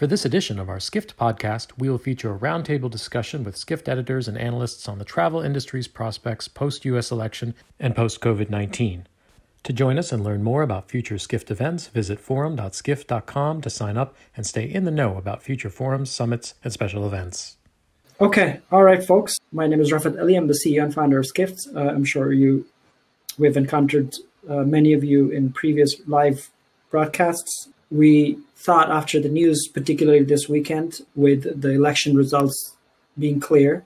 For this edition of our Skift podcast, we will feature a roundtable discussion with Skift editors and analysts on the travel industry's prospects post US election and post COVID 19. To join us and learn more about future Skift events, visit forum.skift.com to sign up and stay in the know about future forums, summits, and special events. Okay, all right, folks. My name is Rafat Ali. I'm the CEO and founder of Skift. Uh, I'm sure you we've encountered uh, many of you in previous live broadcasts. We thought after the news, particularly this weekend, with the election results being clear,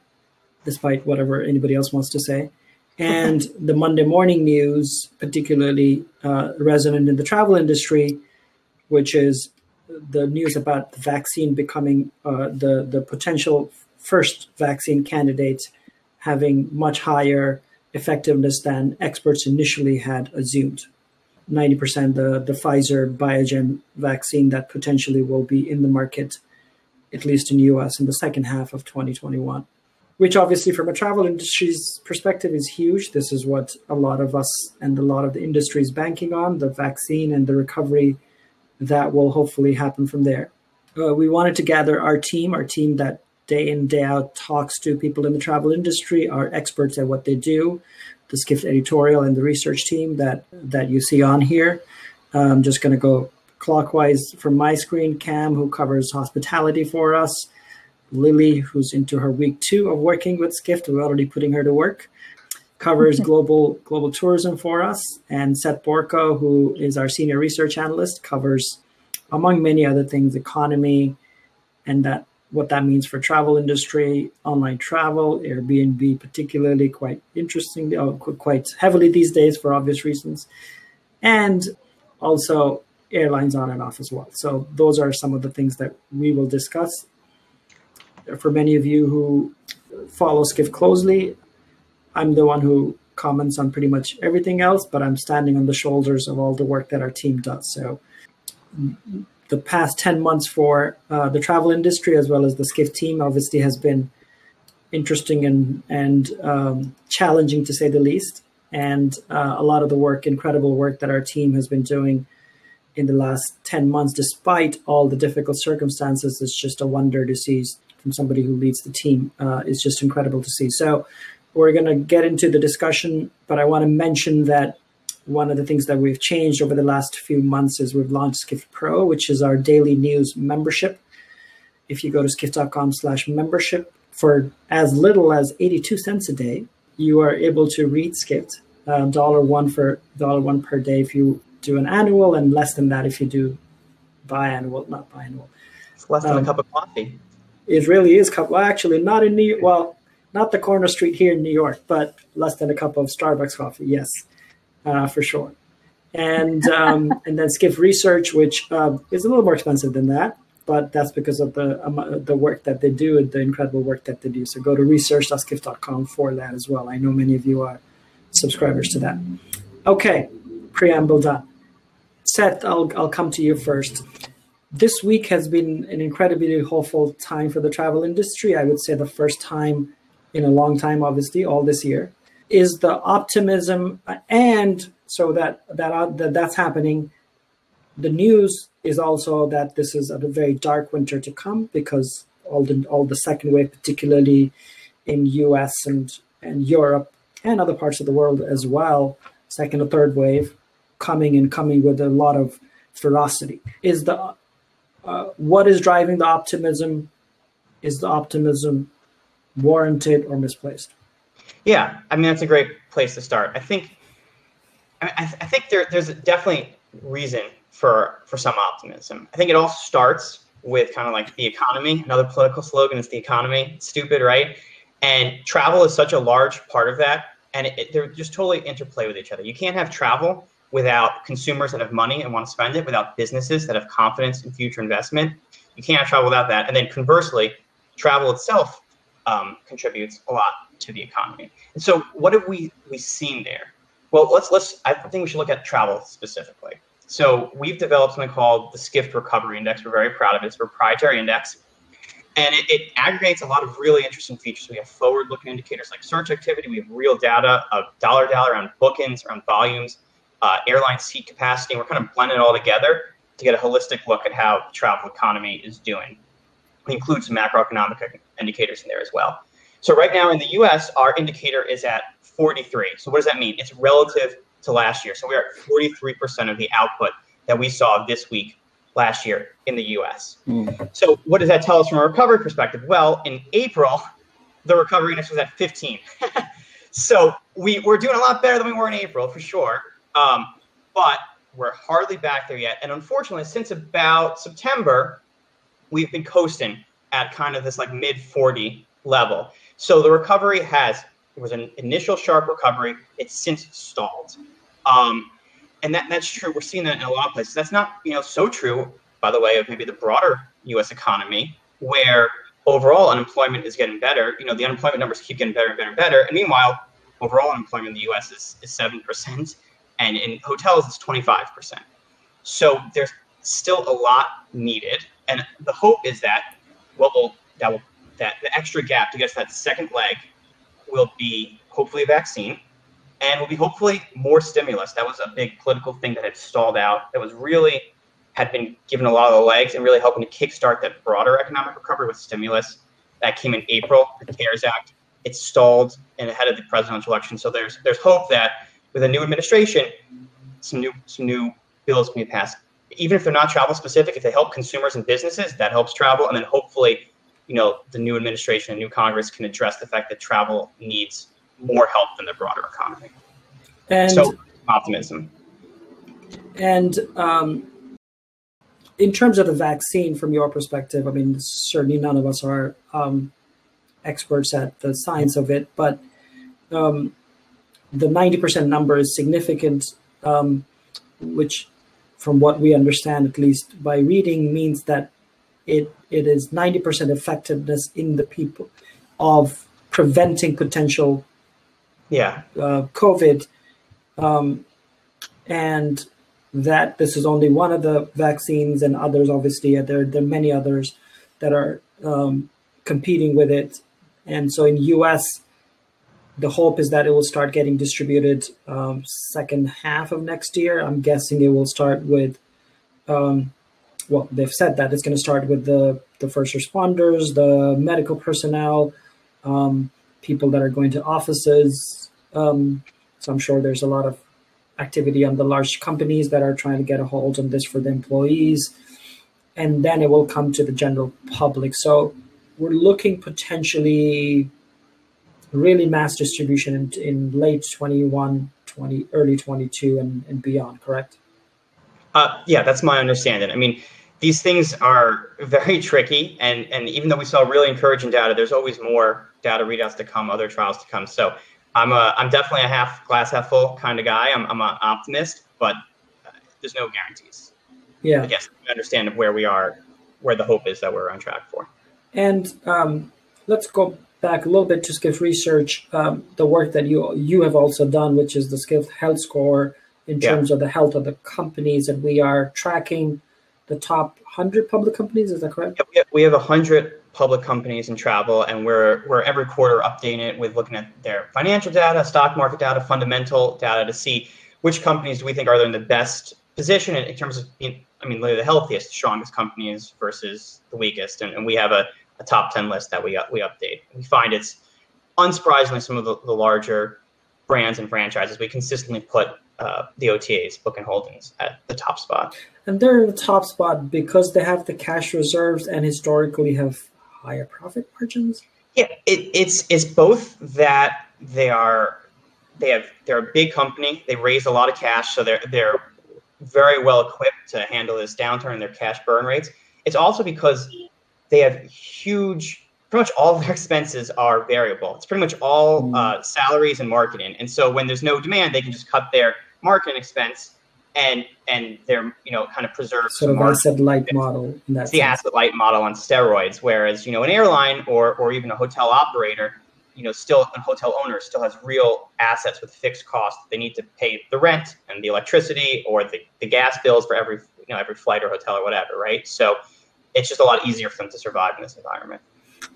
despite whatever anybody else wants to say, and the Monday morning news, particularly uh, resonant in the travel industry, which is the news about the vaccine becoming uh, the the potential first vaccine candidate having much higher effectiveness than experts initially had assumed. 90% the, the Pfizer BioNTech vaccine that potentially will be in the market, at least in US, in the second half of 2021. Which obviously, from a travel industry's perspective, is huge. This is what a lot of us and a lot of the industry is banking on the vaccine and the recovery that will hopefully happen from there. Uh, we wanted to gather our team, our team that day in, day out talks to people in the travel industry, are experts at what they do, the Skift editorial and the research team that that you see on here. I'm just going to go clockwise from my screen. Cam, who covers hospitality for us. Lily, who's into her week two of working with Skift, we're already putting her to work. Covers global global tourism for us, and Seth Borko, who is our senior research analyst, covers, among many other things, economy, and that what that means for travel industry, online travel, Airbnb particularly quite interesting, uh, quite heavily these days for obvious reasons, and also airlines on and off as well. So those are some of the things that we will discuss. For many of you who follow Skift closely, I'm the one who comments on pretty much everything else, but I'm standing on the shoulders of all the work that our team does. So the past 10 months for uh, the travel industry as well as the Skift team obviously has been interesting and, and um, challenging to say the least. And uh, a lot of the work, incredible work that our team has been doing in the last 10 months, despite all the difficult circumstances, is just a wonder to see from somebody who leads the team. Uh, it's just incredible to see. So we're going to get into the discussion, but I want to mention that one of the things that we've changed over the last few months is we've launched Skift Pro, which is our daily news membership. If you go to skift.com slash membership, for as little as 82 cents a day, you are able to read Skift, uh, dollar one for dollar one per day if you do an annual, and less than that if you do biannual, not biannual. It's less than um, a cup of coffee. It really is cup. Well, actually, not in New. Well, not the corner street here in New York, but less than a cup of Starbucks coffee. Yes uh, for sure. And um, and then Skift Research, which uh, is a little more expensive than that, but that's because of the um, the work that they do and the incredible work that they do. So go to research.skift.com for that as well. I know many of you are subscribers to that. Okay, preamble done. Seth, I'll I'll come to you first. This week has been an incredibly hopeful time for the travel industry. I would say the first time in a long time, obviously, all this year is the optimism and so that that, uh, that that's happening. The news is also that this is a very dark winter to come because all the all the second wave particularly in US and and Europe and other parts of the world as well second or third wave coming and coming with a lot of ferocity. Is the uh, what is driving the optimism? Is the optimism warranted or misplaced yeah, I mean that's a great place to start. I think, I, mean, I, th- I think there, there's definitely reason for for some optimism. I think it all starts with kind of like the economy. Another political slogan is the economy. stupid, right? And travel is such a large part of that, and it, it, they're just totally interplay with each other. You can't have travel without consumers that have money and want to spend it, without businesses that have confidence in future investment. You can't have travel without that. And then conversely, travel itself um, contributes a lot to the economy. And so, what have we we seen there? Well, let's let's. I think we should look at travel specifically. So we've developed something called the Skift Recovery Index. We're very proud of it. It's a proprietary index, and it, it aggregates a lot of really interesting features. We have forward-looking indicators like search activity. We have real data of dollar data around bookings, around volumes, uh, airline seat capacity. We're kind of blending it all together to get a holistic look at how the travel economy is doing. It some macroeconomic indicators in there as well. So right now in the U.S., our indicator is at 43. So what does that mean? It's relative to last year. So we are at 43% of the output that we saw this week last year in the US. Mm. So what does that tell us from a recovery perspective? Well, in April, the recovery index was at 15. so we, we're doing a lot better than we were in April for sure. Um, but we're hardly back there yet. And unfortunately, since about September, we've been coasting at kind of this like mid 40 level. So the recovery has, it was an initial sharp recovery. It's since stalled. Um, and that, that's true. We're seeing that in a lot of places. That's not, you know, so true, by the way, of maybe the broader U.S. economy, where overall unemployment is getting better. You know, the unemployment numbers keep getting better and better and better. And meanwhile, overall unemployment in the U.S. is, is 7%, and in hotels, it's 25%. So there's still a lot needed. And the hope is that what will, that will, that the extra gap to get to that second leg will be hopefully a vaccine and will be hopefully more stimulus. That was a big political thing that had stalled out. That was really had been given a lot of the legs and really helping to kickstart that broader economic recovery with stimulus. That came in April, the CARES Act. It stalled and ahead of the presidential election. So there's there's hope that with a new administration, some new some new bills can be passed. Even if they're not travel specific, if they help consumers and businesses, that helps travel. And then hopefully, you know, the new administration and new Congress can address the fact that travel needs more help than the broader economy. And so optimism. And um, in terms of the vaccine, from your perspective, I mean, certainly none of us are um, experts at the science of it, but um, the 90% number is significant, um, which, from what we understand, at least by reading, means that it it is 90% effectiveness in the people of preventing potential yeah uh, COVID, um, and that this is only one of the vaccines, and others obviously there there are many others that are um, competing with it, and so in U.S. The hope is that it will start getting distributed um, second half of next year. I'm guessing it will start with um, well, they've said that it's going to start with the the first responders, the medical personnel, um, people that are going to offices. Um, so I'm sure there's a lot of activity on the large companies that are trying to get a hold on this for the employees. And then it will come to the general public. So we're looking potentially really mass distribution in, in late 21, 20, early 22 and, and beyond, correct? Uh, yeah, that's my understanding. I mean, these things are very tricky, and and even though we saw really encouraging data, there's always more data readouts to come, other trials to come. So I'm a I'm definitely a half glass half full kind of guy. I'm I'm an optimist, but there's no guarantees. Yeah, I guess we understand where we are, where the hope is that we're on track for. And um, let's go back a little bit. Just give research um, the work that you you have also done, which is the Skift Health Score in terms yeah. of the health of the companies, and we are tracking the top 100 public companies. Is that correct? Yeah, we have, 100 public companies in travel, and we're, we're every quarter updating it with looking at their financial data, stock market data, fundamental data to see which companies do we think are in the best position in, terms of being, I mean, the healthiest, strongest companies versus the weakest. And, and we have a, a top 10 list that we, we update. We find it's unsurprisingly some of the, the larger brands and franchises we consistently put uh, the OTAs, Booking Holdings, at the top spot. And they're in the top spot because they have the cash reserves and historically have higher profit margins. Yeah, it, it's it's both that they are they have they're a big company. They raise a lot of cash, so they're they're very well equipped to handle this downturn in their cash burn rates. It's also because they have huge pretty much all their expenses are variable. It's pretty much all mm. uh, salaries and marketing. And so when there's no demand, they can just cut their marketing expense and and they're you know kind of preserve sort of asset light model. It's the asset light model on steroids. Whereas you know an airline or or even a hotel operator, you know, still a hotel owner still has real assets with fixed costs. They need to pay the rent and the electricity or the, the gas bills for every you know every flight or hotel or whatever, right? So it's just a lot easier for them to survive in this environment.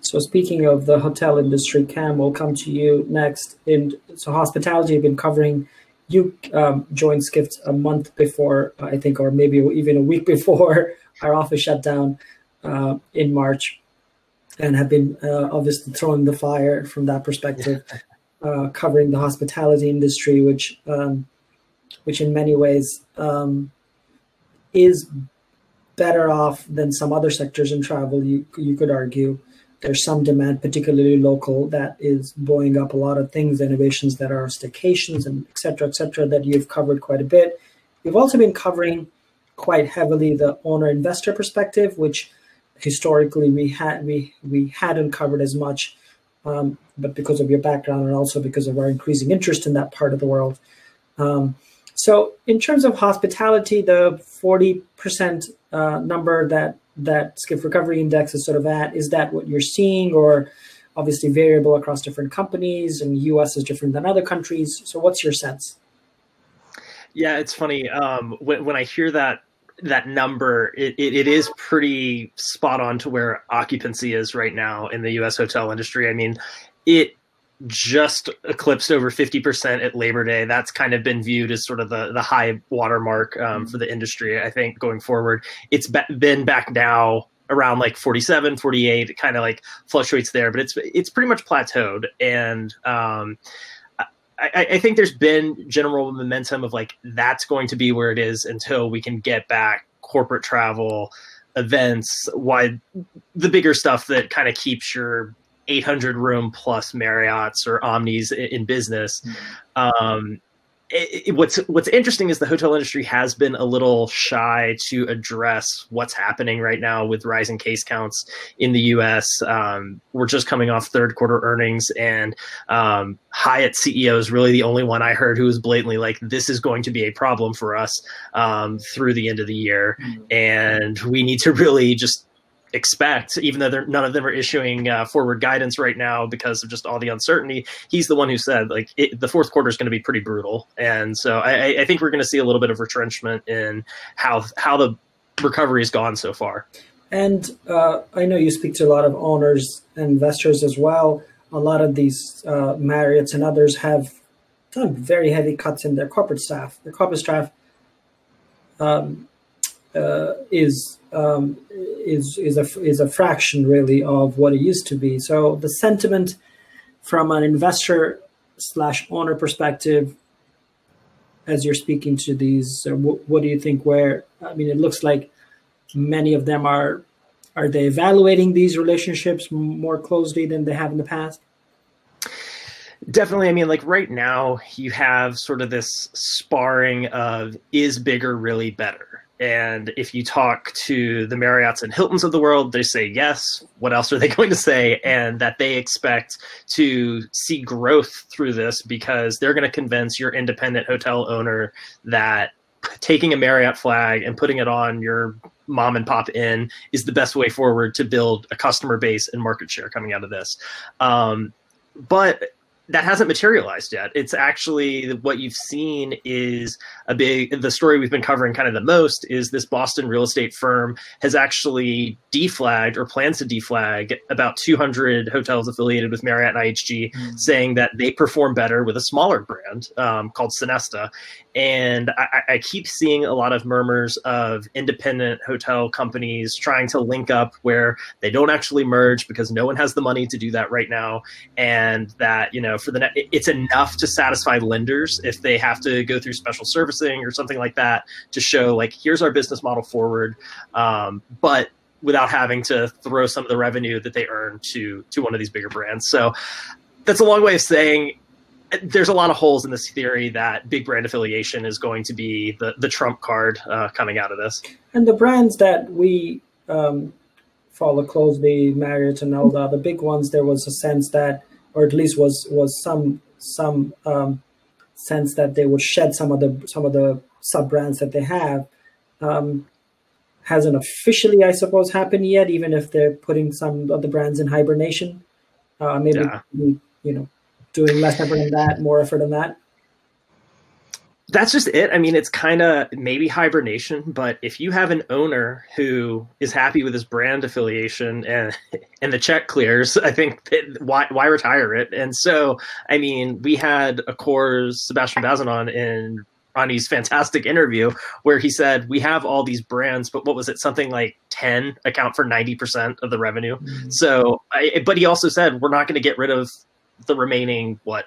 So speaking of the hotel industry, Cam, we'll come to you next. In so hospitality, have been covering you um, joined Skift a month before, I think, or maybe even a week before our office shut down uh, in March, and have been uh, obviously throwing the fire from that perspective, uh, covering the hospitality industry, which um, which in many ways um, is better off than some other sectors in travel. You you could argue there's some demand, particularly local, that is blowing up a lot of things, innovations that are staycations and et cetera, et cetera, that you've covered quite a bit. You've also been covering quite heavily the owner investor perspective, which historically we had we we hadn't covered as much, um, but because of your background and also because of our increasing interest in that part of the world. Um, so, in terms of hospitality, the forty percent uh, number that that Skift Recovery Index is sort of at? Is that what you're seeing, or obviously variable across different companies, and U.S. is different than other countries? So, what's your sense? Yeah, it's funny um, when when I hear that that number, it, it, it is pretty spot on to where occupancy is right now in the U.S. hotel industry. I mean, it just eclipsed over 50% at Labor Day. That's kind of been viewed as sort of the, the high watermark um, for the industry, I think, going forward. It's been back now around like 47, 48. It kind of like fluctuates there, but it's it's pretty much plateaued. And um, I, I think there's been general momentum of like that's going to be where it is until we can get back corporate travel events why the bigger stuff that kind of keeps your 800 room plus Marriott's or Omnis in business. Mm-hmm. Um, it, it, what's what's interesting is the hotel industry has been a little shy to address what's happening right now with rising case counts in the U.S. Um, we're just coming off third quarter earnings, and um, Hyatt CEO is really the only one I heard who was blatantly like, "This is going to be a problem for us um, through the end of the year, mm-hmm. and we need to really just expect, even though they're none of them are issuing uh, forward guidance right now because of just all the uncertainty. He's the one who said like it, the fourth quarter is going to be pretty brutal, and so I, I think we're going to see a little bit of retrenchment in how how the recovery has gone so far. And uh, I know you speak to a lot of owners and investors as well. A lot of these uh, Marriotts and others have done very heavy cuts in their corporate staff. Their corporate staff um, uh, is um, is is a is a fraction really of what it used to be. So the sentiment from an investor slash owner perspective, as you're speaking to these, uh, what, what do you think? Where I mean, it looks like many of them are are they evaluating these relationships more closely than they have in the past? Definitely. I mean, like right now, you have sort of this sparring of is bigger really better? And if you talk to the Marriotts and Hiltons of the world, they say yes. What else are they going to say? And that they expect to see growth through this because they're going to convince your independent hotel owner that taking a Marriott flag and putting it on your mom and pop inn is the best way forward to build a customer base and market share coming out of this. Um, but that hasn't materialized yet. It's actually what you've seen is a big the story we've been covering kind of the most is this Boston real estate firm has actually deflagged or plans to deflag about 200 hotels affiliated with Marriott and IHG, mm-hmm. saying that they perform better with a smaller brand um, called Sonesta. And I, I keep seeing a lot of murmurs of independent hotel companies trying to link up where they don't actually merge because no one has the money to do that right now, and that you know for the it's enough to satisfy lenders if they have to go through special servicing or something like that to show like here's our business model forward, um, but without having to throw some of the revenue that they earn to to one of these bigger brands. So that's a long way of saying there's a lot of holes in this theory that big brand affiliation is going to be the, the trump card uh, coming out of this. And the brands that we um, follow closely, Marriott and Elda, the big ones, there was a sense that or at least was was some some um, sense that they would shed some of the some of the sub brands that they have. Um, hasn't officially, I suppose, happened yet. Even if they're putting some of the brands in hibernation, uh, maybe yeah. you know doing less effort than that, more effort than that. that's just it. I mean, it's kind of maybe hibernation, but if you have an owner who is happy with his brand affiliation and and the check clears, I think that, why why retire it? And so, I mean, we had Accor's Sebastian Bazin on in Ronnie's fantastic interview where he said we have all these brands, but what was it? Something like ten account for ninety percent of the revenue. Mm-hmm. So, I, but he also said we're not going to get rid of the remaining what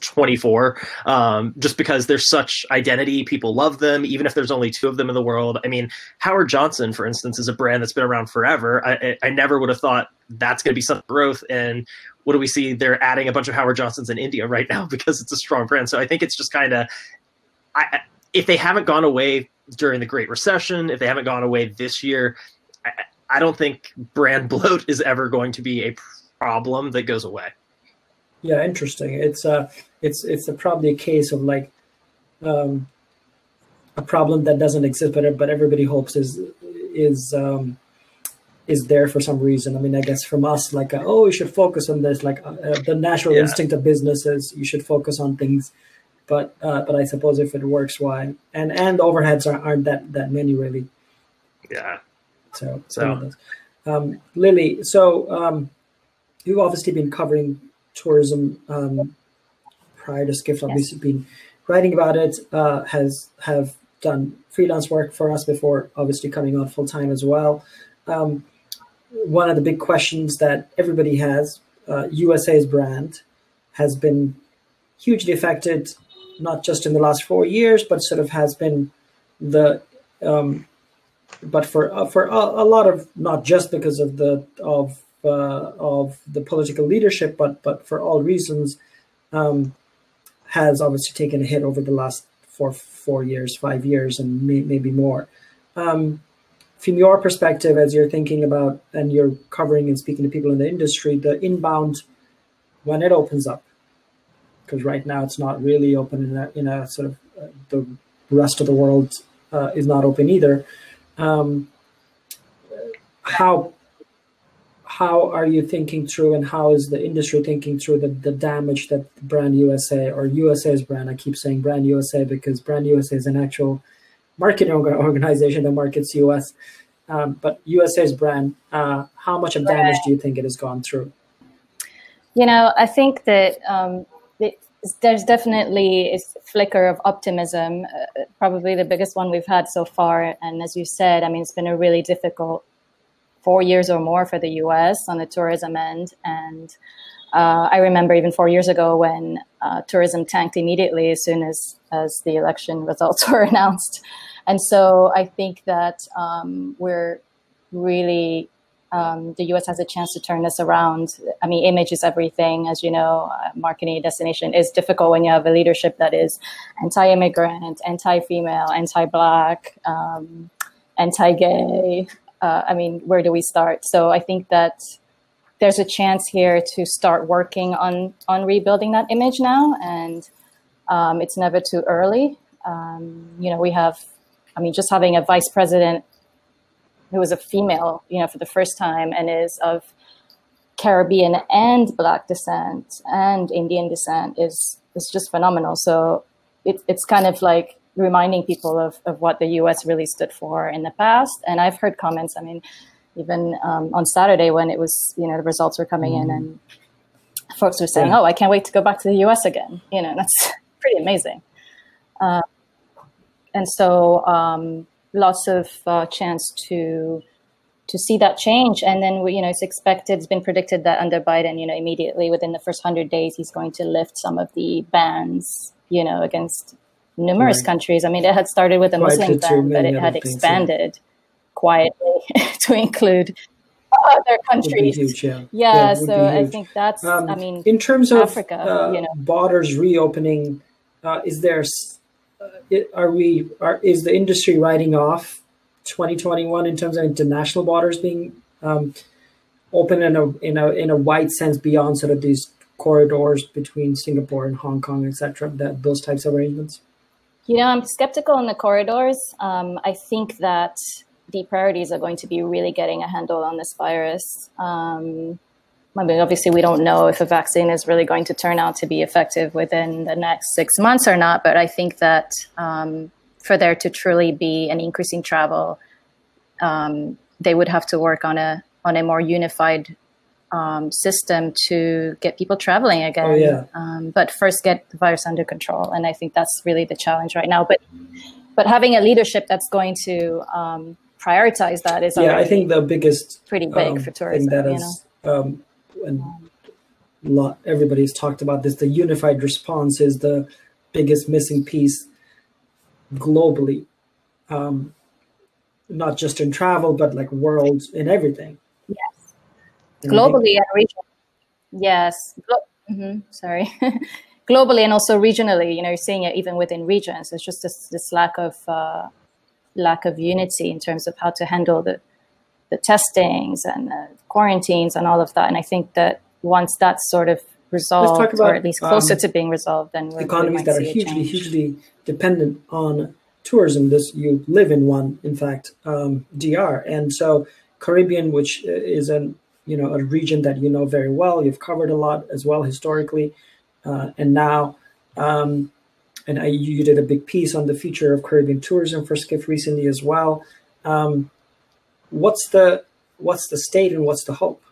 24 um, just because there's such identity people love them even if there's only two of them in the world. I mean howard johnson for instance is a brand that's been around forever. I, I never would have thought that's going to be some growth and what do we see? They're adding a bunch of howard johnsons in india right now because it's a strong brand. So i think it's just kind of if they haven't gone away during the great recession if they haven't gone away this year I, I don't think brand bloat is ever going to be a problem that goes away yeah, interesting. It's uh, it's it's a, probably a case of like um, a problem that doesn't exist, but but everybody hopes is is um, is there for some reason. I mean, I guess from us, like, uh, oh, you should focus on this. Like uh, uh the natural yeah. instinct of businesses, you should focus on things. But uh, but I suppose if it works, why? And and overheads are, aren't that that many really. Yeah. So so, um, Lily. So um, you've obviously been covering tourism um, prior to Skift. Obviously, yes. been writing about it. Uh, has have done freelance work for us before, obviously coming on full time as well. Um, one of the big questions that everybody has, uh, USA's brand, has been hugely affected, not just in the last four years, but sort of has been the um, but for uh, for a, a, lot of not just because of the of uh, of the political leadership, but but for all reasons, um, has obviously taken a hit over the last four four years, five years, and may, maybe more. Um, from your perspective, as you're thinking about and you're covering and speaking to people in the industry, the inbound when it opens up, because right now it's not really open in a, in a sort of uh, the rest of the world uh, is not open either. Um, how how are you thinking through and how is the industry thinking through the, the damage that brand usa or usa's brand i keep saying brand usa because brand usa is an actual marketing organization that markets us um, but usa's brand uh, how much of damage do you think it has gone through? You know i think that um, it, there's definitely a flicker of optimism uh, probably the biggest one we've had so far. And as you said i mean it's been a really difficult four years or more for the US on the tourism end. And uh, I remember even four years ago when uh, tourism tanked immediately as soon as, as the election results were announced. And so I think that um, we're really, um, the US has a chance to turn this around. I mean, image is everything. As you know, uh, marketing a destination is difficult when you have a leadership that is anti immigrant, anti female, anti black, um, anti gay uh, I mean, where do we start? So I think that there's a chance here to start working on on rebuilding that image now, and um, it's never too early. Um, you know, we have, I mean, just having a vice president who is a female, you know, for the first time and is of Caribbean and Black descent and Indian descent is is just phenomenal. So it, it's kind of like reminding people of, of what the US really stood for in the past. And I've heard comments, I mean, even um, on Saturday when it was, you know, the results were coming mm. in and folks were saying, yeah. oh, I can't wait to go back to the US again. You know, that's pretty amazing. Uh, and so um, lots of uh, chance to to see that change. And then, you know, it's expected, it's been predicted that under Biden, you know, immediately within the first 100 days, he's going to lift some of the bans, you know, against numerous right. countries. I mean, it had started with a Muslim ban, but it had expanded yeah. quietly to include other countries. Huge, yeah. yeah, yeah so I think that's. Um, I mean, in terms of Africa, uh, you know, borders reopening, uh, is there? Uh, are we? Are is the industry writing off 2021 in terms of international borders being um, open in a in a in a wide sense beyond sort of these corridors between Singapore and Hong Kong, etc. That those types of arrangements. You know, I'm skeptical in the corridors. Um, I think that the priorities are going to be really getting a handle on this virus. Um, I mean, obviously, we don't know if a vaccine is really going to turn out to be effective within the next six months or not. But I think that um, for there to truly be an increasing travel, um, they would have to work on a on a more unified um, system to get people traveling again. Oh, yeah. Um, but first, get the virus under control, and I think that's really the challenge right now. But but having a leadership that's going to um, prioritize that is yeah. I think the biggest pretty big um, for tourism. Thing that you is, know? um, and lot, everybody's talked about this. The unified response is the biggest missing piece globally, um, not just in travel, but like world in everything. Yes, And I globally and regionally. Yes. Glo- mhm, Sorry. globally and also regionally, you know, you're seeing it even within regions. It's just this, this lack of uh, lack of unity in terms of how to handle the the testings and the quarantines and all of that. And I think that once that's sort of resolved, about, or at least closer um, to being resolved, then we're, we economies might that are see a hugely, change. hugely dependent on tourism. This you live in one, in fact, um, DR, and so Caribbean, which is an you know a region that you know very well, you've covered a lot as well historically, uh, and now. Um, and I, you did a big piece on the future of Caribbean tourism for Skift recently as well. Um, what's the what's the state and what's the hope?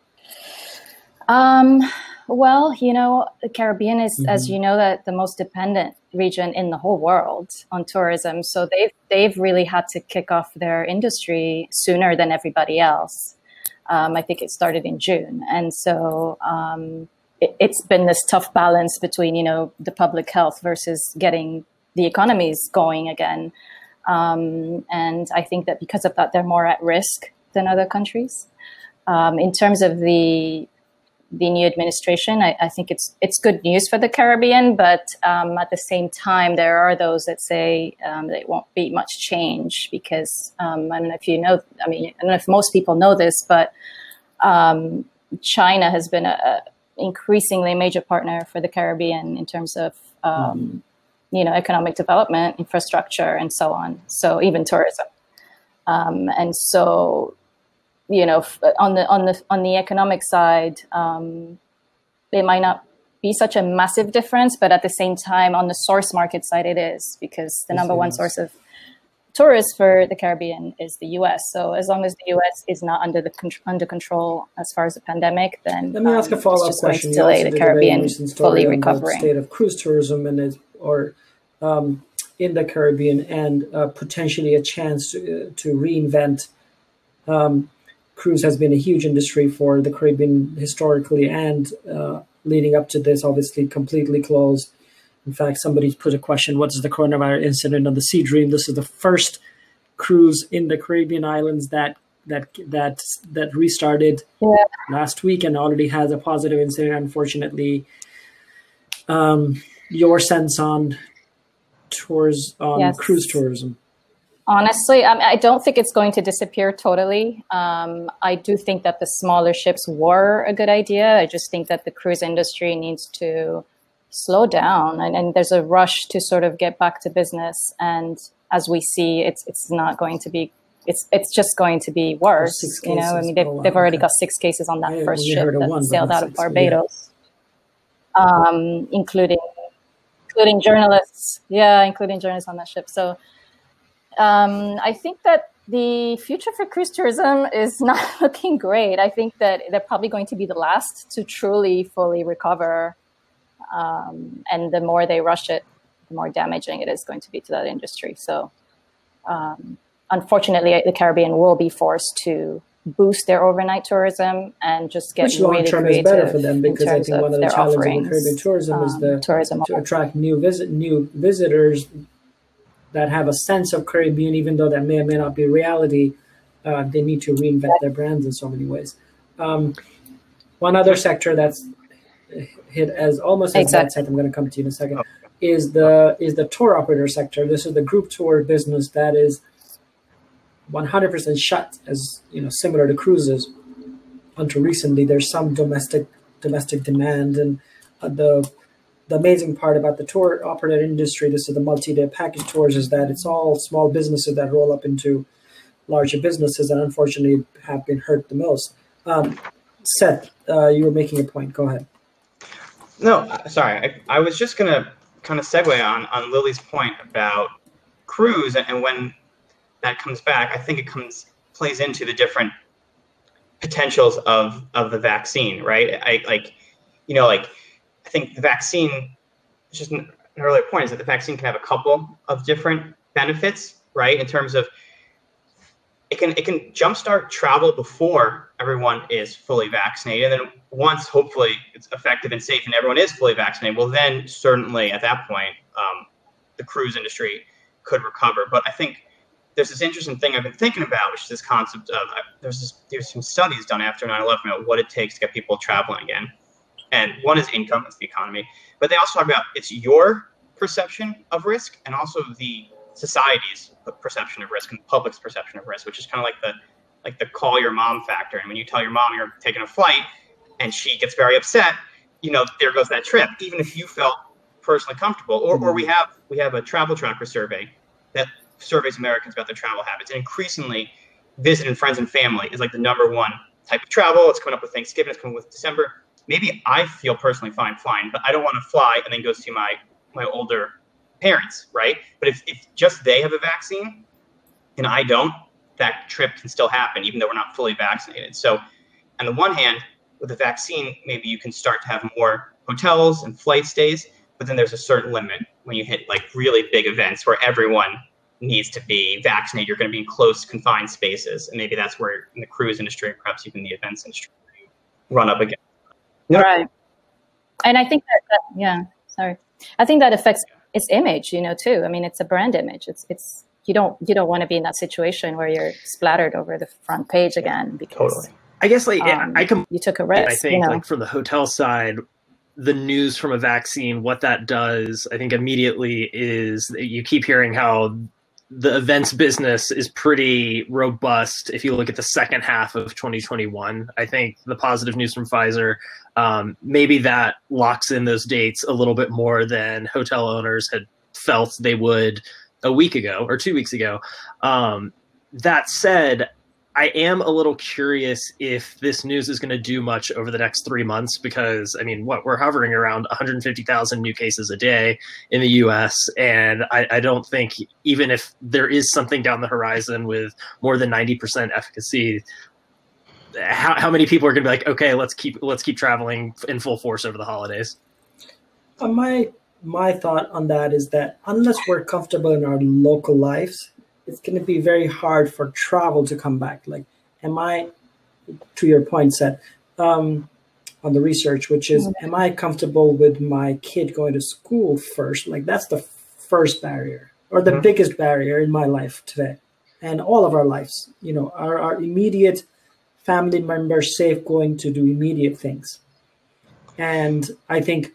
Um, well, you know, the Caribbean is, as Mhm. you know, that the most dependent region in the whole world on tourism. So they've they've really had to kick off their industry sooner than everybody else. Um, I think it started in June, and so um, it, it's been this tough balance between you know the public health versus getting the economies going again. Um, and I think that because of that, they're more at risk than other countries. Um, in terms of the the new administration, I, I think it's it's good news for the Caribbean, but um, at the same time, there are those that say um, that it won't be much change because um, I don't know if you know. I mean, I don't know if most people know this, but um, China has been a, a increasingly major partner for the Caribbean in terms of um, you know economic development, infrastructure, and so on. So even tourism, um, and so you know f- on the on the on the economic side, um, it might not be such a massive difference, but at the same time, on the source market side, it is because the number one source of tourists for the Caribbean is the U.S. So as long as the U.S. is not under the under control as far as the pandemic, then Let me ask um, a follow up question. to delay the did a very Caribbean fully recovering. state of cruise tourism and it, or um, in the Caribbean and uh, potentially a chance to, uh, to reinvent. Um, cruise has been a huge industry for the Caribbean historically and uh, leading up to this, obviously completely closed. In fact, somebody put a question: What is the coronavirus incident on the SeaDream? This is the first cruise in the Caribbean islands that that that that restarted Yeah. last week and already has a positive incident. Unfortunately, um, your sense on tours on Yes. cruise tourism? Honestly, I, I don't think it's going to disappear totally. Um, I do think that the smaller ships were a good idea. I just think that the cruise industry needs to slow down, and, and there's a rush to sort of get back to business. And as we see, it's it's not going to be. It's it's just going to be worse. You know, I mean, they've, they've already okay. got six cases on that I first ship that one, sailed out of yeah. Barbados, um, including including journalists. Yeah, including journalists on that ship. So um, I think that the future for cruise tourism is not looking great. I think that they're probably going to be the last to truly fully recover. Um, and the more they rush it, the more damaging it is going to be to that industry. So, um, unfortunately, the Caribbean will be forced to boost their overnight tourism and just get Which long really term is better for them because I think one of the challenges of the Caribbean tourism is um, the tourism to attract new visit new visitors that have a sense of Caribbean, even though that may or may not be reality. Uh, they need to reinvent their brands in so many ways. Um, one other sector that's hit as almost as bad Exactly. set, I'm going to come to you in a second, is the is the tour operator sector. This is the group tour business that is 100% shut, as you know, similar to cruises. Until recently, there's some domestic domestic demand, and uh, the the amazing part about the tour operator industry, this is the multi-day package tours, is that it's all small businesses that roll up into larger businesses, and unfortunately have been hurt the most. Um, Seth, uh, you were making a point. Go ahead. No, sorry. I, I was just going to kind of segue on, on Lily's point about cruise and when that comes back. I think it comes plays into the different potentials of of the vaccine, right? I like, you know, like I think the vaccine. Just an earlier point is that the vaccine can have a couple of different benefits, right? In terms of it can it can jumpstart travel before everyone is fully vaccinated, and then once hopefully it's effective and safe and everyone is fully vaccinated, well then certainly at that point um, the cruise industry could recover. But I think there's this interesting thing I've been thinking about, which is this concept of uh, there's this, there's some studies done after 9/11 about what it takes to get people traveling again, and one is income, it's the economy, but they also talk about it's your perception of risk and also the society's perception of risk and the public's perception of risk, which is kind of like the like the call your mom factor. And when you tell your mom you're taking a flight and she gets very upset, you know, there goes that trip, even if you felt personally comfortable. Or, or we mm-hmm. have we have a travel tracker survey that surveys Americans about their travel habits. And increasingly visiting friends and family is like the number one type of travel. It's coming up with Thanksgiving, it's coming with December. Maybe I feel personally fine flying, but I don't want to fly and then go see my my older parents, right? But if, if just they have a vaccine and I don't, that trip can still happen, even though we're not fully vaccinated. So, on the one hand, with a vaccine, maybe you can start to have more hotels and flight stays, but then there's a certain limit when you hit like really big events where everyone needs to be vaccinated. You're going to be in close, confined spaces, and maybe that's where in the cruise industry, perhaps even the events industry, run up again. Right. And I think that, that yeah, sorry. I think that affects its image, you know, too. I mean, it's a brand image. It's it's you don't you don't want to be in that situation where you're splattered over the front page again because totally. I guess like um, I can you took a risk. I think you know? like from the hotel side, the news from a vaccine, what that does, I think immediately is you keep hearing how the events business is pretty robust if you look at the second half of 2021. I think the positive news from Pfizer, um, maybe that locks in those dates a little bit more than hotel owners had felt they would a week ago or two weeks ago. Um, that said, I am a little curious if this news is going to do much over the next three months because, I mean, what we're hovering around 150,000 new cases a day in the US. And I, I, don't think, even if there is something down the horizon with more than 90% efficacy, how, how many people are going to be like, okay, let's keep let's keep traveling in full force over the holidays? Uh, my my thought on that is that unless we're comfortable in our local lives, it's going to be very hard for travel to come back. Like, am I, to your point, Seth, um, on the research, which is, am I comfortable with my kid going to school first? Like, that's the first barrier or the mm-hmm. biggest barrier in my life today and all of our lives. You know, are our immediate family members safe going to do immediate things? And I think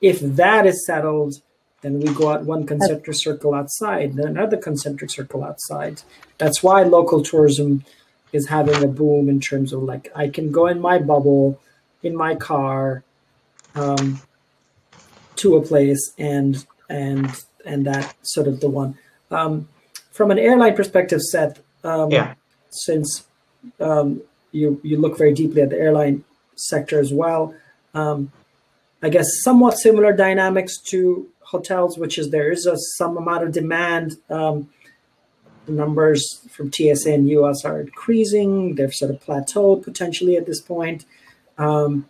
if that is settled, then we go out one concentric circle outside, then another concentric circle outside. That's why local tourism is having a boom in terms of like I can go in my bubble, in my car, um, to a place and and and that sort of the one. Um, from an airline perspective, Seth, um, yeah. since um, you you look very deeply at the airline sector as well, um, I guess somewhat similar dynamics to hotels, which is there is a some amount of demand. Um, the numbers from TSA and US are increasing. They've sort of plateaued potentially at this point. Um,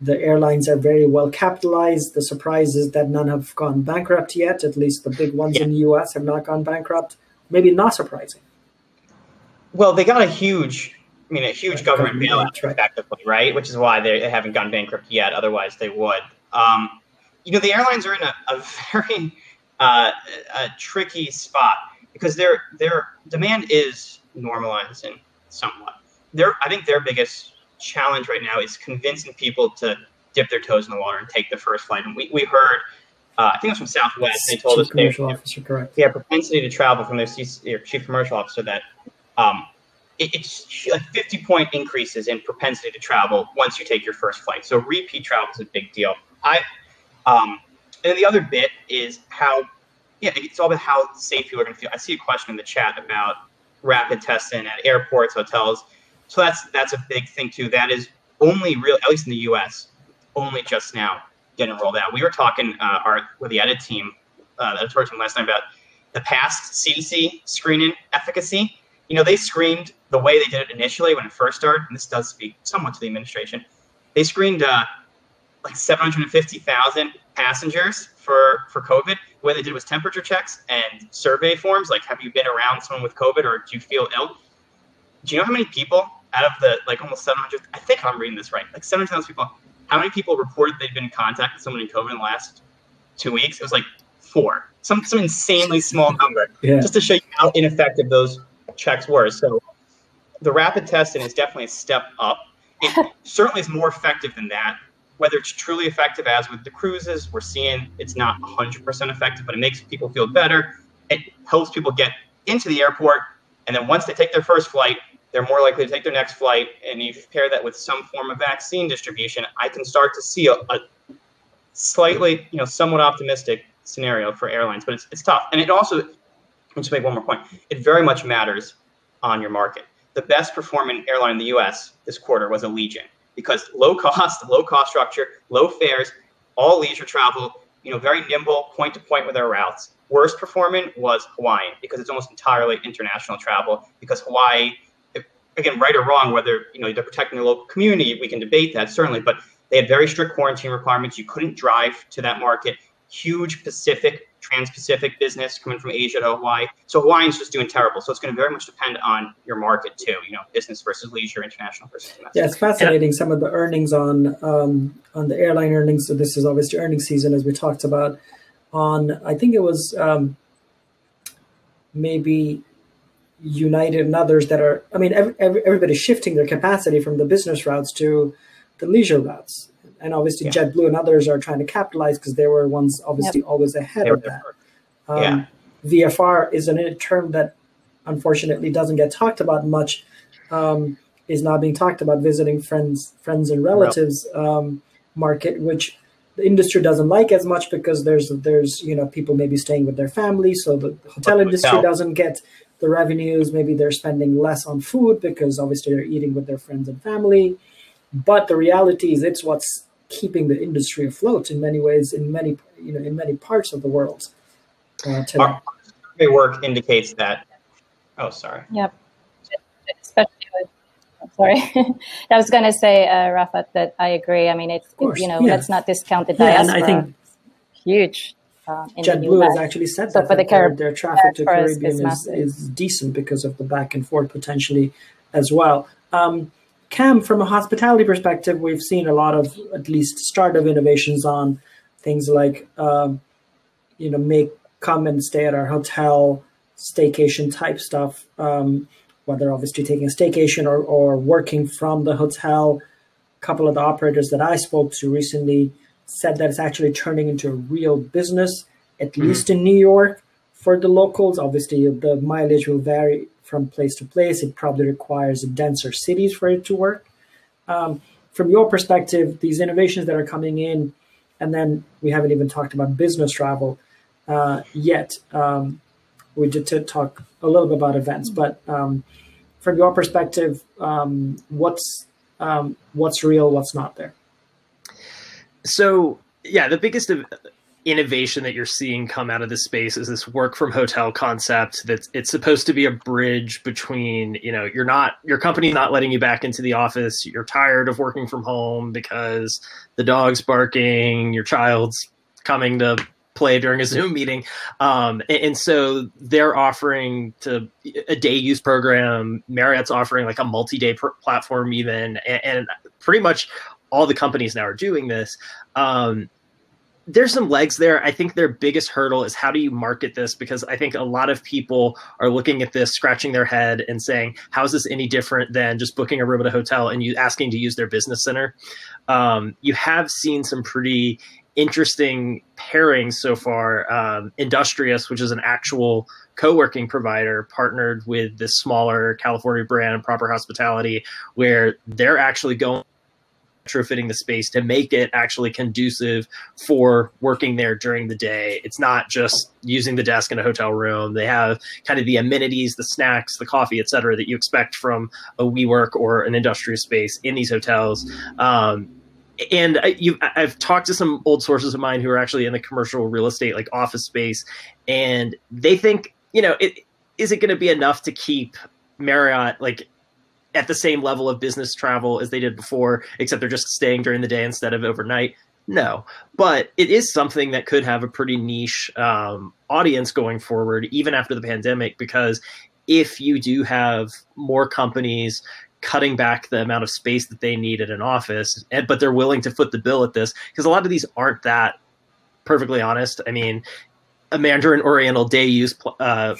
the airlines are very well capitalized. The surprise is that none have gone bankrupt yet. At least the big ones yeah. in the US have not gone bankrupt. Maybe not surprising. Well, they got a huge, I mean, a huge right, government bailout, right. effectively, right? Which is why they haven't gone bankrupt yet. Otherwise, they would. Um, you know, the airlines are in a, a very uh, a tricky spot because their their demand is normalizing somewhat. Their I think their biggest challenge right now is convincing people to dip their toes in the water and take the first flight. And we, we heard, uh, I think it was from Southwest, they told chief us commercial they, officer, correct. Yeah, propensity to travel from their, chief commercial officer that um, it, it's like 50 point increases in propensity to travel once you take your first flight. So repeat travel is a big deal. I um, and the other bit is how, yeah, it's all about how safe people are going to feel. I see a question in the chat about rapid testing at airports, hotels. So that's that's a big thing too. That is only real, at least in the U.S., only just now getting rolled out. We were talking uh, our with the edit team, uh, the editorial team last night about the past CDC screening efficacy. You know, they screened the way they did it initially when it first started, and this does speak somewhat to the administration. They screened uh, like 750,000 passengers for for COVID. What they did was temperature checks and survey forms, like have you been around someone with COVID or do you feel ill? Do you know how many people out of the like almost 700? I think I'm reading this right. Like 700,000 people. How many people reported they'd been in contact with someone in COVID in the last two weeks? It was like four. Some some insanely small number. Yeah. Just to show you how ineffective those checks were. So the rapid testing is definitely a step up. It certainly is more effective than that whether it's truly effective, as with the cruises, we're seeing it's not 100% effective, but it makes people feel better. It helps people get into the airport. And then once they take their first flight, they're more likely to take their next flight. And you pair that with some form of vaccine distribution, I can start to see a, a slightly, you know, somewhat optimistic scenario for airlines. But it's, it's tough. And it also, let's make one more point, it very much matters on your market. The best performing airline in the US this quarter was Allegiant because low cost, low cost structure, low fares, all leisure travel, you know, very nimble, point to point with our routes. Worst performing was Hawaiian because it's almost entirely international travel. Because Hawaii, again, right or wrong, whether you know they're protecting the local community, we can debate that certainly, but they had very strict quarantine requirements. You couldn't drive to that market. Huge Pacific trans-Pacific business coming from Asia to Hawaii. So Hawaii's just doing terrible. So it's going to very much depend on your market too. You know, business versus leisure, international versus domestic. Yeah, it's fascinating. Some of the earnings on um, on the airline earnings. So this is obviously earnings season, as we talked about. On I think it was um, maybe United and others that are. I mean, every, every, everybody's shifting their capacity from the business routes to the leisure routes and obviously yeah. JetBlue and others are trying to capitalize because they were ones obviously yep. always ahead of that. Um, yeah. VFR is a term that unfortunately doesn't get talked about much. Um, is now being talked about visiting friends, friends and relatives um, market, which the industry doesn't like as much because there's there's you know people maybe staying with their family, so the hotel industry doesn't get the revenues. Maybe they're spending less on food because obviously they're eating with their friends and family. But the reality is, it's what's keeping the industry afloat in many ways in many you know in many parts of the world uh, today. Our survey work indicates that. Oh, sorry. Yep. Especially with, sorry, I was going to say, uh, Rafa, that I agree. I mean, it's you know, yeah. let's not discount the diaspora. Yeah, and I think huge. Uh, JetBlue has actually said so that, for the their, their traffic to Caribbean is, is, is, decent because of the back and forth potentially as well. Um, Cam, from a hospitality perspective, we've seen a lot of at least start of innovations on things like, um, you know, make come and stay at our hotel, staycation type stuff. Um, whether obviously taking a staycation or, or working from the hotel. A couple of the operators that I spoke to recently said that it's actually turning into a real business, at mm-hmm. least in New York for the locals. Obviously, the mileage will vary from place to place. It probably requires denser cities for it to work. Um, from your perspective, these innovations that are coming in, and then we haven't even talked about business travel uh, yet. Um, we did to talk a little bit about events, but um, from your perspective, um, what's um, what's real, what's not there? So yeah, the biggest innovation that you're seeing come out of this space is this work from hotel concept that's it's supposed to be a bridge between you know you're not your company not letting you back into the office. You're tired of working from home because the dog's barking your child's coming to play during a zoom meeting. Um, and, and, so they're offering to a day use program. Marriott's offering like a multi-day pr- platform even. And, and, pretty much all the companies now are doing this. Um, there's some legs there. I think their biggest hurdle is how do you market this? Because I think a lot of people are looking at this, scratching their head, and saying, "How is this any different than just booking a room at a hotel and you asking to use their business center?" Um, you have seen some pretty interesting pairings so far. Um, Industrious, which is an actual co-working provider, partnered with this smaller California brand, Proper Hospitality, where they're actually going retrofitting the space to make it actually conducive for working there during the day. It's not just using the desk in a hotel room. They have kind of the amenities, the snacks, the coffee, et cetera, that you expect from a WeWork or an Industrious space in these hotels. Um, and I, I've talked to some old sources of mine who are actually in the commercial real estate, like office space, and they think, you know, it, is it going to be enough to keep Marriott like at the same level of business travel as they did before, except they're just staying during the day instead of overnight? No, but it is something that could have a pretty niche um, audience going forward, even after the pandemic, because if you do have more companies cutting back the amount of space that they need at an office, but they're willing to foot the bill at this because a lot of these aren't that perfectly honest. I mean, a Mandarin Oriental day use uh,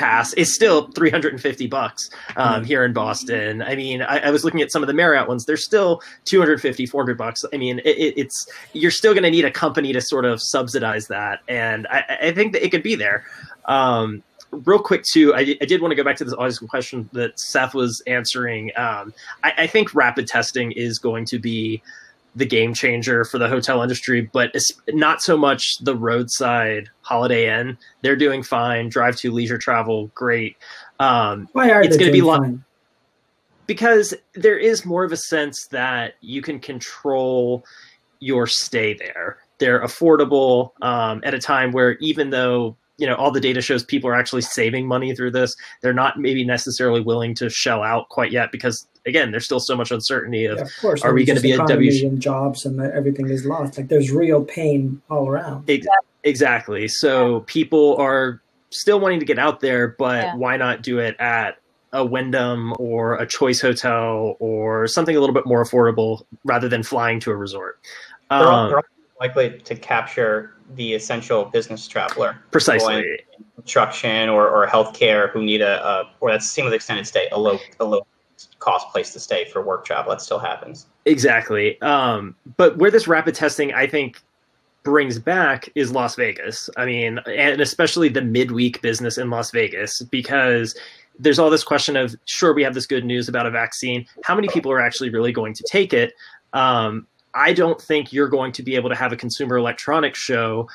pass is still 350 bucks um, mm-hmm. here in Boston. I mean, I, I, was looking at some of the Marriott ones; they're still 250, 400 bucks. I mean, it, it's you're still going to need a company to sort of subsidize that, and I, I think that it could be there. Um, real quick too, I, I, did want to go back to this audience question that Seth was answering. Um, I, I, think rapid testing is going to be the game changer for the hotel industry, but it's not so much the roadside Holiday Inn. They're doing fine. Drive to leisure travel, great. Um, Why are it's going to be lo- because there is more of a sense that you can control your stay there. They're affordable um, at a time where even though you know all the data shows people are actually saving money through this they're not maybe necessarily willing to shell out quite yet because again there's still so much uncertainty of, yeah, of course are we going to be a w and jobs and everything is lost like there's real pain all around exactly so people are still wanting to get out there but yeah. why not do it at a Wyndham or a Choice Hotel or something a little bit more affordable rather than flying to a resort. They're, all, they're um, all likely to capture the essential business traveler. Precisely. Construction or, or healthcare who need a, a or that's same with extended stay, a low a low cost place to stay for work travel. That still happens. Exactly. Um, but where this rapid testing, I think, brings back is Las Vegas. I mean, and especially the midweek business in Las Vegas, because there's all this question of sure we have this good news about a vaccine. How many people are actually really going to take it? Um, I don't think you're going to be able to have a consumer electronics show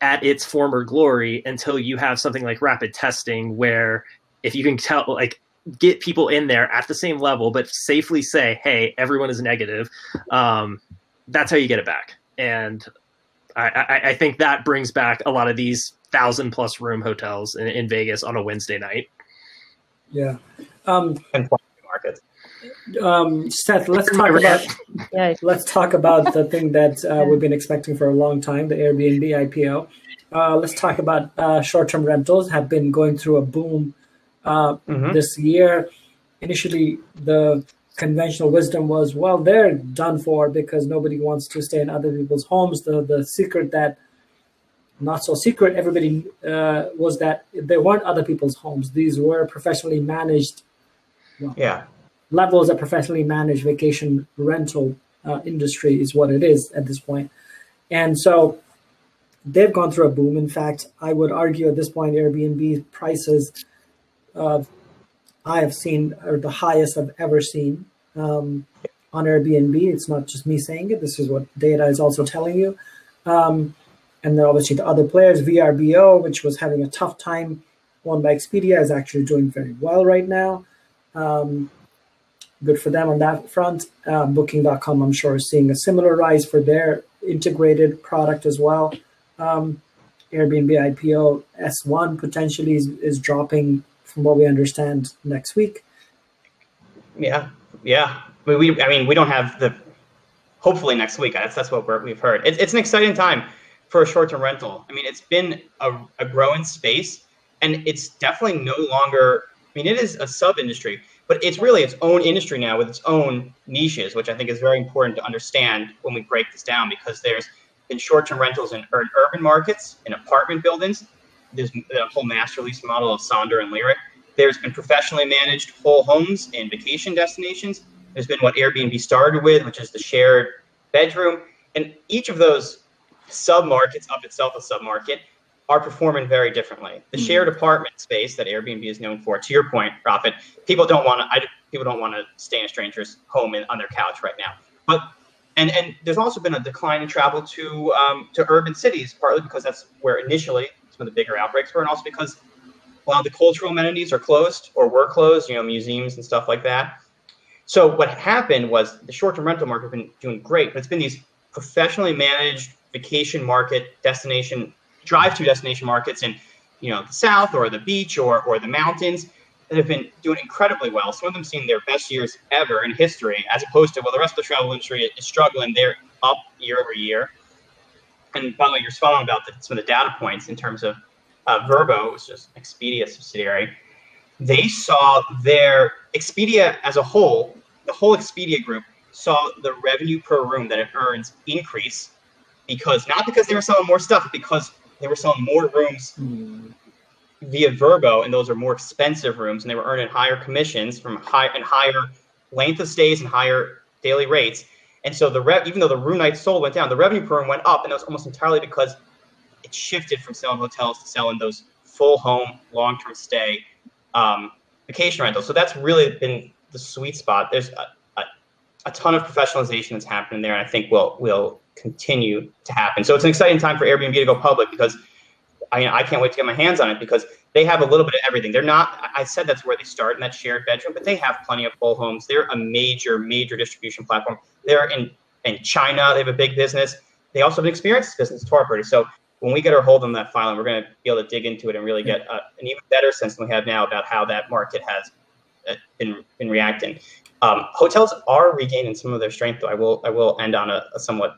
at its former glory until you have something like rapid testing where if you can tell like get people in there at the same level but safely say hey everyone is negative. Um, that's how you get it back. And I, I, I, think that brings back a lot of these thousand plus room hotels in, in vegas on a wednesday night. Yeah. Um, and markets. um, Seth, let's talk about let's talk about the thing that uh, we've been expecting for a long time, the Airbnb IPO. Uh, let's talk about uh, short-term rentals have been going through a boom uh, mm-hmm. this year. Initially, the conventional wisdom was, well, they're done for because nobody wants to stay in other people's homes. The the secret that not so secret everybody uh, was that they weren't other people's homes. These were professionally managed. Well, yeah levels of professionally managed vacation rental uh, industry is what it is at this point. And so they've gone through a boom. In fact, I would argue at this point, Airbnb prices I have seen are the highest I've ever seen um, on Airbnb. It's not just me saying it. This is what data is also telling you. Um, and then obviously the other players, VRBO, which was having a tough time, won by Expedia, is actually doing very well right now. Um, good for them on that front. Uh, Booking.com, I'm sure, is seeing a similar rise for their integrated product as well. Um, Airbnb IPO S1 potentially is, is dropping, from what we understand, next week. Yeah, yeah. I mean, we, I mean, we don't have the. Hopefully next week. That's that's what we have heard. It, it's an exciting time for a short-term rental. I mean, it's been a, a growing space, and it's definitely no longer. I mean, it is a sub-industry but it's really its own industry now with its own niches, which I think is very important to understand when we break this down because there's been short-term rentals in urban markets, in apartment buildings. There's a whole master lease model of Sonder and Lyric. There's been professionally managed whole homes in vacation destinations. There's been what Airbnb started with, which is the shared bedroom. And each of those sub-markets, up itself a sub-market, are performing very differently. The mm-hmm. shared apartment space that Airbnb is known for, to your point, Rafat, people don't want to. People don't want to stay in a stranger's home and on their couch right now. but and and there's also been a decline in travel to um, to urban cities, partly because that's where initially some of the bigger outbreaks were, and also because a lot of the cultural amenities are closed or were closed, you know, museums and stuff like that. So what happened was the short-term rental market has been doing great, but it's been these professionally managed vacation market destination drive-to destination markets in you know the south or the beach or or the mountains that have been doing incredibly well. Some of them seeing their best years ever in history, as opposed to well, the rest of the travel industry is struggling. They're up year over year. And by the way, you're spot about the, some of the data points in terms of uh, Vrbo, which is Expedia subsidiary. They saw their Expedia as a whole, the whole Expedia group saw the revenue per room that it earns increase because not because they were selling more stuff, because they were selling more rooms mm. via Vrbo, and those are more expensive rooms, and they were earning higher commissions from high and higher length of stays and higher daily rates. And so the rev, even though the room nights sold went down, the revenue per room went up, and that was almost entirely because it shifted from selling hotels to selling those full home, long term stay um, vacation rentals. So that's really been the sweet spot. There's a, a, a ton of professionalization that's happening there, and I think will will continue to happen. So it's an exciting time for Airbnb to go public because I mean, I can't wait to get my hands on it because they have a little bit of everything. They're not, I said that's where they start in that shared bedroom, but they have plenty of full homes. They're a major, major distribution platform. They're in, in China, they have a big business. They also have an experience business, tour party. So when we get our hold on that file, we're going to be able to dig into it and really get uh, an even better sense than we have now about how that market has uh, been, been reacting. Um, hotels are regaining some of their strength, though. I will I will end on a, a somewhat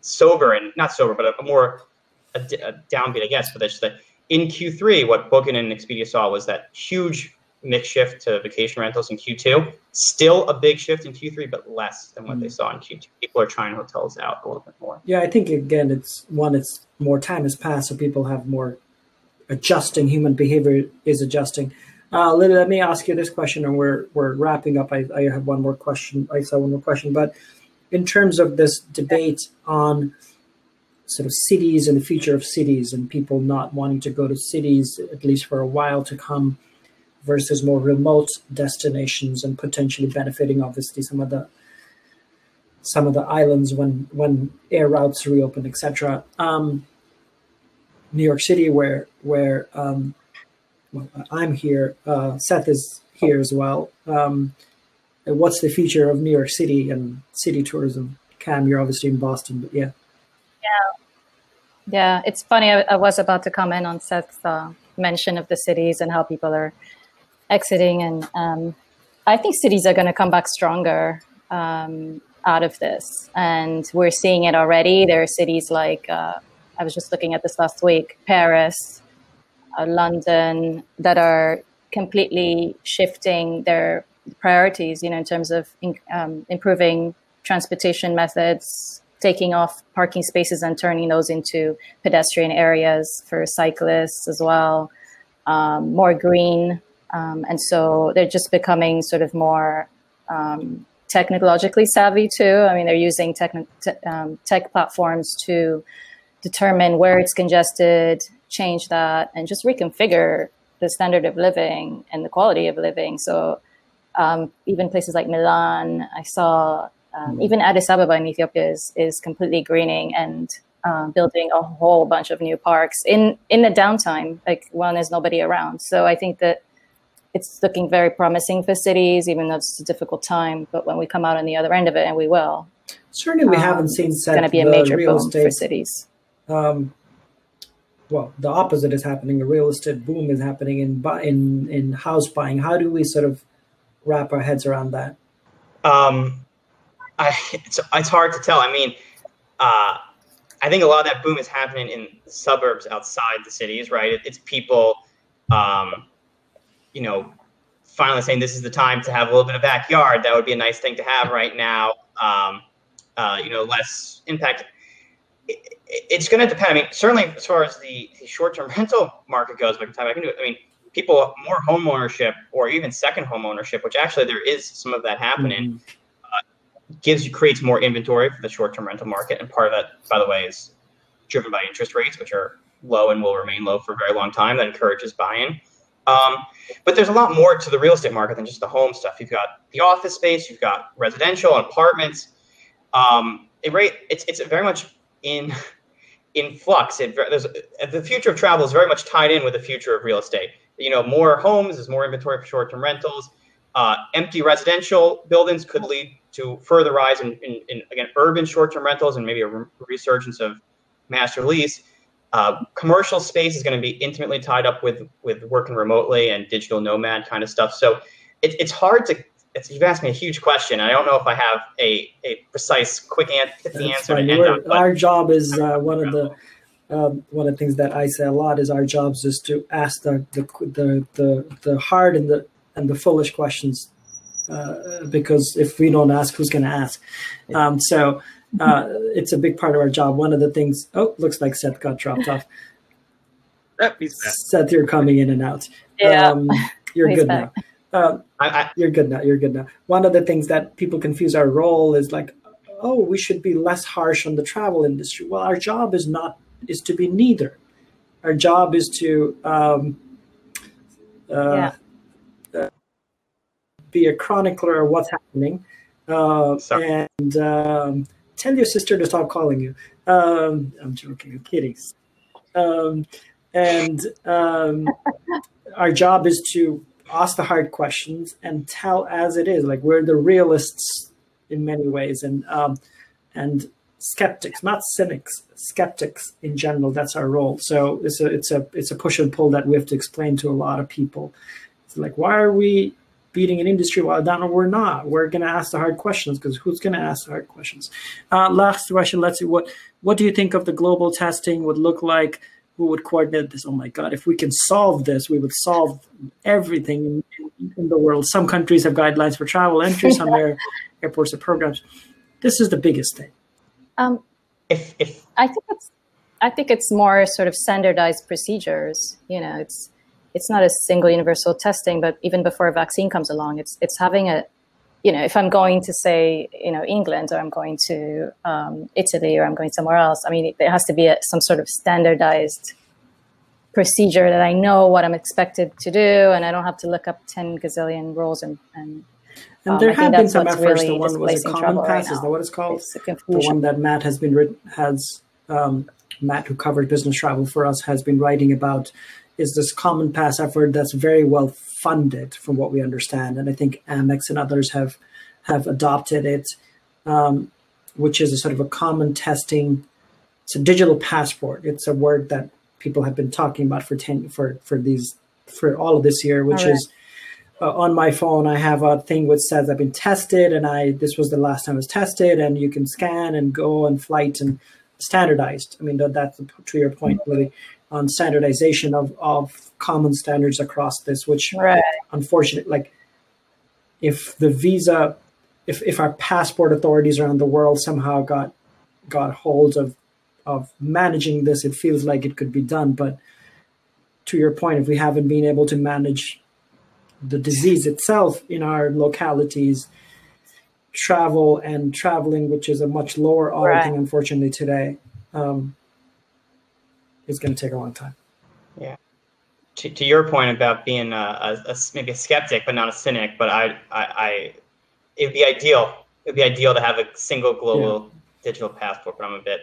sober and not sober, but a, a more a, a, downbeat, I guess. But that's that in Q3, what Booking and Expedia saw was that huge mix shift to vacation rentals in Q2. Still a big shift in Q3, but less than what mm they saw in Q2. People are trying hotels out a little bit more. Yeah, I think again, it's one. It's more time has passed, so people have more adjusting. Human behavior is adjusting. Uh, let, let me ask you this question, and we're we're wrapping up. I, I have one more question. I saw one more question, but in terms of this debate on sort of cities and the future of cities and people not wanting to go to cities at least for a while to come versus more remote destinations and potentially benefiting obviously some of the some of the islands when when air routes reopen etc um, new york city where where um, well, i'm here uh, seth is here as well um, what's the future of New York City and city tourism? Cam, you're obviously in Boston, but yeah. Yeah. Yeah, it's funny. I, I was about to comment on Seth's uh, mention of the cities and how people are exiting. And um, I think cities are going to come back stronger um, out of this. And we're seeing it already. There are cities like, uh, I was just looking at this last week, Paris, uh, London, that are completely shifting their priorities, you know, in terms of um, improving transportation methods, taking off parking spaces and turning those into pedestrian areas for cyclists as well, um, more green. Um, and so they're just becoming sort of more um, technologically savvy too. I mean, they're using tech, um, tech platforms to determine where it's congested, change that, and just reconfigure the standard of living and the quality of living. So um, even places like Milan, I saw um, even Addis Ababa in Ethiopia is, is completely greening and uh, building a whole bunch of new parks in in the downtime, like when there's nobody around. So I think that it's looking very promising for cities, even though it's a difficult time. But when we come out on the other end of it, and we will, certainly we um, haven't seen it's going to be a major boom estate, for cities. Um, well, the opposite is happening. The real estate boom is happening in in in house buying. How do we sort of wrap our heads around that? Um, I, it's, it's hard to tell. I mean, uh, I think a lot of that boom is happening in suburbs outside the cities, right? It, it's people, um, you know, finally saying this is the time to have a little bit of backyard. That would be a nice thing to have right now. Um, uh, you know, less impact. It, it, it's going to depend. I mean, certainly as far as the, the short-term rental market goes, by the time I can do it, I mean, people more home ownership or even second home ownership, which actually there is some of that happening, mm-hmm. Gives you creates more inventory for the short-term rental market, and part of that, by the way, is driven by interest rates, which are low and will remain low for a very long time. That encourages buying. Um, but there's a lot more to the real estate market than just the home stuff. You've got the office space, you've got residential and apartments. Um, it rate it's it's very much in in flux. It, there's the future of travel is very much tied in with the future of real estate. You know, more homes, is more inventory for short-term rentals. Uh, empty residential buildings could lead to further rise in, in, in again urban short-term rentals and maybe a re- resurgence of master lease. Uh, commercial space is going to be intimately tied up with with working remotely and digital nomad kind of stuff. So it, it's hard to. It's, you've asked me a huge question. I don't know if I have a, a precise, quick an- answer. On, our job is uh, one of the um, one of the things that I say a lot is our jobs is to ask the the the the, the hard and the and the foolish questions uh, because if we don't ask, who's going to ask? Um, so uh, it's a big part of our job. One of the things. Oh, looks like Seth got dropped off. Seth, you're coming in and out. Yeah, um, you're good back. now. Uh, I, I, you're good now. You're good now. One of the things that people confuse our role is like, oh, we should be less harsh on the travel industry. Well, our job is not is to be neither. Our job is to um, uh, yeah. Be a chronicler of what's happening uh, and um, tell your sister to stop calling you. Um, I'm joking, I'm kidding. Um, and um, our job is to ask the hard questions and tell as it is. Like we're the realists in many ways, and um, and skeptics, not cynics, skeptics in general. That's our role. So it's a it's a it's a push and pull that we have to explain to a lot of people. It's like why are we beating an industry while down we're not. We're going to ask the hard questions because who's going to ask the hard questions? Uh, last question let's see what what do you think of the global testing would look like? Who would coordinate this? Oh my god if we can solve this we would solve everything in, in, in the world. Some countries have guidelines for travel entry some air, airports have programs. This is the biggest thing. Um, if, if I think it's I think it's more sort of standardized procedures. You know, it's it's not a single universal testing, but even before a vaccine comes along, it's it's having a you know, if I'm going to say, you know, England or I'm going to um, Italy or I'm going somewhere else, I mean, there has to be a, some sort of standardized procedure that I know what I'm expected to do, and I don't have to look up 10 gazillion rules and, and and um, there have been some efforts. Really the one was a CommonPass. Right is that what it's called? It's the one that Matt has been written has um, Matt, who covered business travel for us, has been writing about. Is this CommonPass effort that's very well funded, from what we understand, and I think Amex and others have have adopted it, um, which is a sort of a common testing. It's a digital passport. It's a word that people have been talking about for ten for for these for all of this year, which right. is uh, on my phone i have a thing which says i've been tested and i this was the last time i was tested and you can scan and go and flight and standardized i mean that, that's to your point really on standardization of, of common standards across this which right. unfortunately like if the visa if, if our passport authorities around the world somehow got got hold of of managing this it feels like it could be done but to your point if we haven't been able to manage the disease itself in our localities, travel and traveling, which is a much lower right. thing, unfortunately, today, um, is going to take a long time. Yeah. To, to your point about being a, a, a, maybe a skeptic, but not a cynic, but I, I, I, it would be ideal. It would be ideal to have a single global yeah. digital passport, but I'm a bit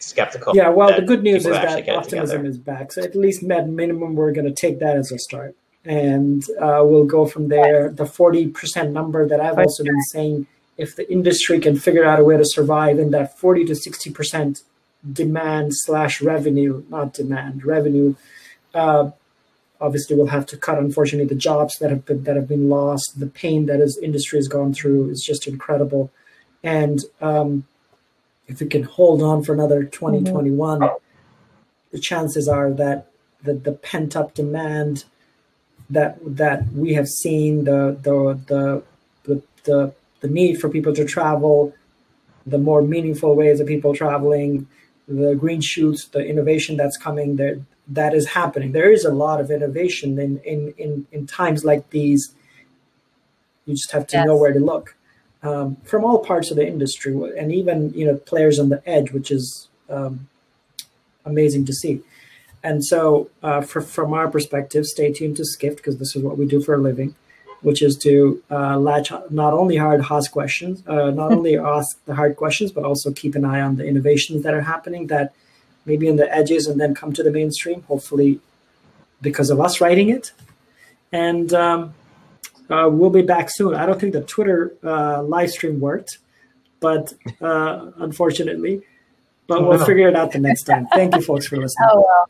skeptical. Yeah, well, the good news is that optimism is back. So at least at minimum, we're going to take that as a start and uh, we'll go from there. The 40% number that I've also been saying, if the industry can figure out a way to survive in that 40 to 60% demand slash revenue, not demand, revenue, uh, obviously we'll have to cut, unfortunately, the jobs that have been, that have been lost. The pain that his industry has gone through is just incredible. And um, if we can hold on for another 2021, mm-hmm. the chances are that the, the pent up demand – that that we have seen the the the the, the, the need for people to travel, the more meaningful ways of people traveling, the green shoots, the innovation that's coming there that is happening. There is a lot of innovation in in in, in times like these. You just have to yes. know where to look um, from all parts of the industry, and even you know players on the edge, which is um, amazing to see. And so, uh, for, from our perspective, stay tuned to Skift because this is what we do for a living. Which is to uh, latch not only hard hard questions, uh, not only ask the hard questions, but also keep an eye on the innovations that are happening that maybe in the edges and then come to the mainstream. Hopefully, because of us writing it, and um, uh, we'll be back soon. I don't think the Twitter uh, live stream worked, but uh, unfortunately, but we'll figure it out the next time. Thank you, folks, for listening. Oh well.